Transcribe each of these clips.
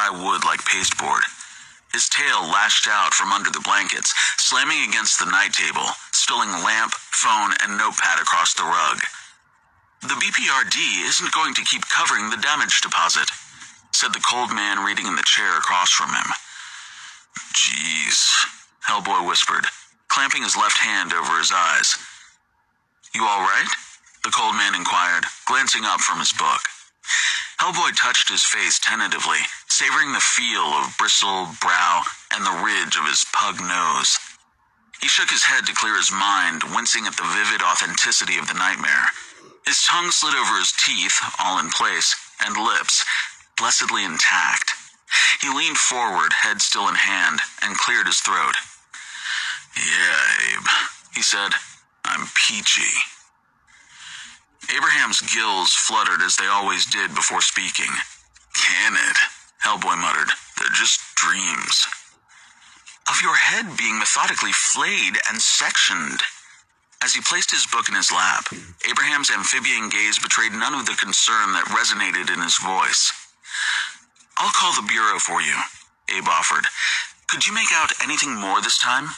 dry wood like pasteboard. His tail lashed out from under the blankets, slamming against the night table, spilling lamp, phone, and notepad across the rug. The BPRD isn't going to keep covering the damage deposit, said the cold man reading in the chair across from him. Jeez, Hellboy whispered, clamping his left hand over his eyes. You all right? The cold man inquired, glancing up from his book. Hellboy touched his face tentatively, savoring the feel of bristled brow and the ridge of his pug nose. He shook his head to clear his mind, wincing at the vivid authenticity of the nightmare. His tongue slid over his teeth, all in place, and lips, blessedly intact. He leaned forward, head still in hand, and cleared his throat. Yeah, Abe, he said. I'm peachy. Abraham's gills fluttered as they always did before speaking. Can it? Hellboy muttered. They're just dreams. Of your head being methodically flayed and sectioned. As he placed his book in his lap, Abraham's amphibian gaze betrayed none of the concern that resonated in his voice. I'll call the Bureau for you, Abe offered. Could you make out anything more this time?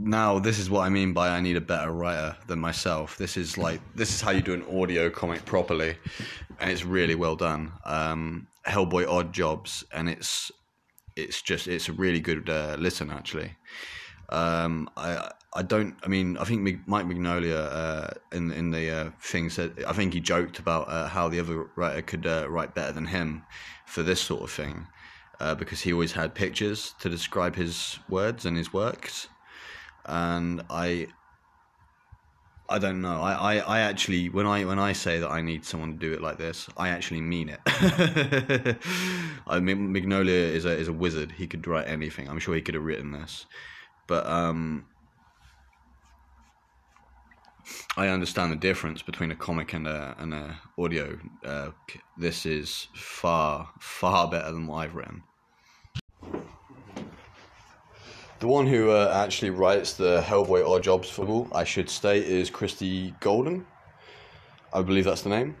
Now this is what I mean by I need a better writer than myself. This is like this is how you do an audio comic properly, and it's really well done. Um, Hellboy Odd Jobs, and it's it's just it's a really good uh, listen actually. Um, I I don't I mean I think Mike Mignola uh, in in the uh, thing said I think he joked about uh, how the other writer could uh, write better than him for this sort of thing. Uh, because he always had pictures to describe his words and his works and I I don't know. I, I, I actually when I when I say that I need someone to do it like this, I actually mean it. I mean, Mignola is a is a wizard. He could write anything. I'm sure he could have written this, but um, I understand the difference between a comic and a and a audio. Uh, this is far far better than what I've written. The one who uh, actually writes the Hellboy Odd Jobs football, I should state, is Christie Golden. I believe that's the name.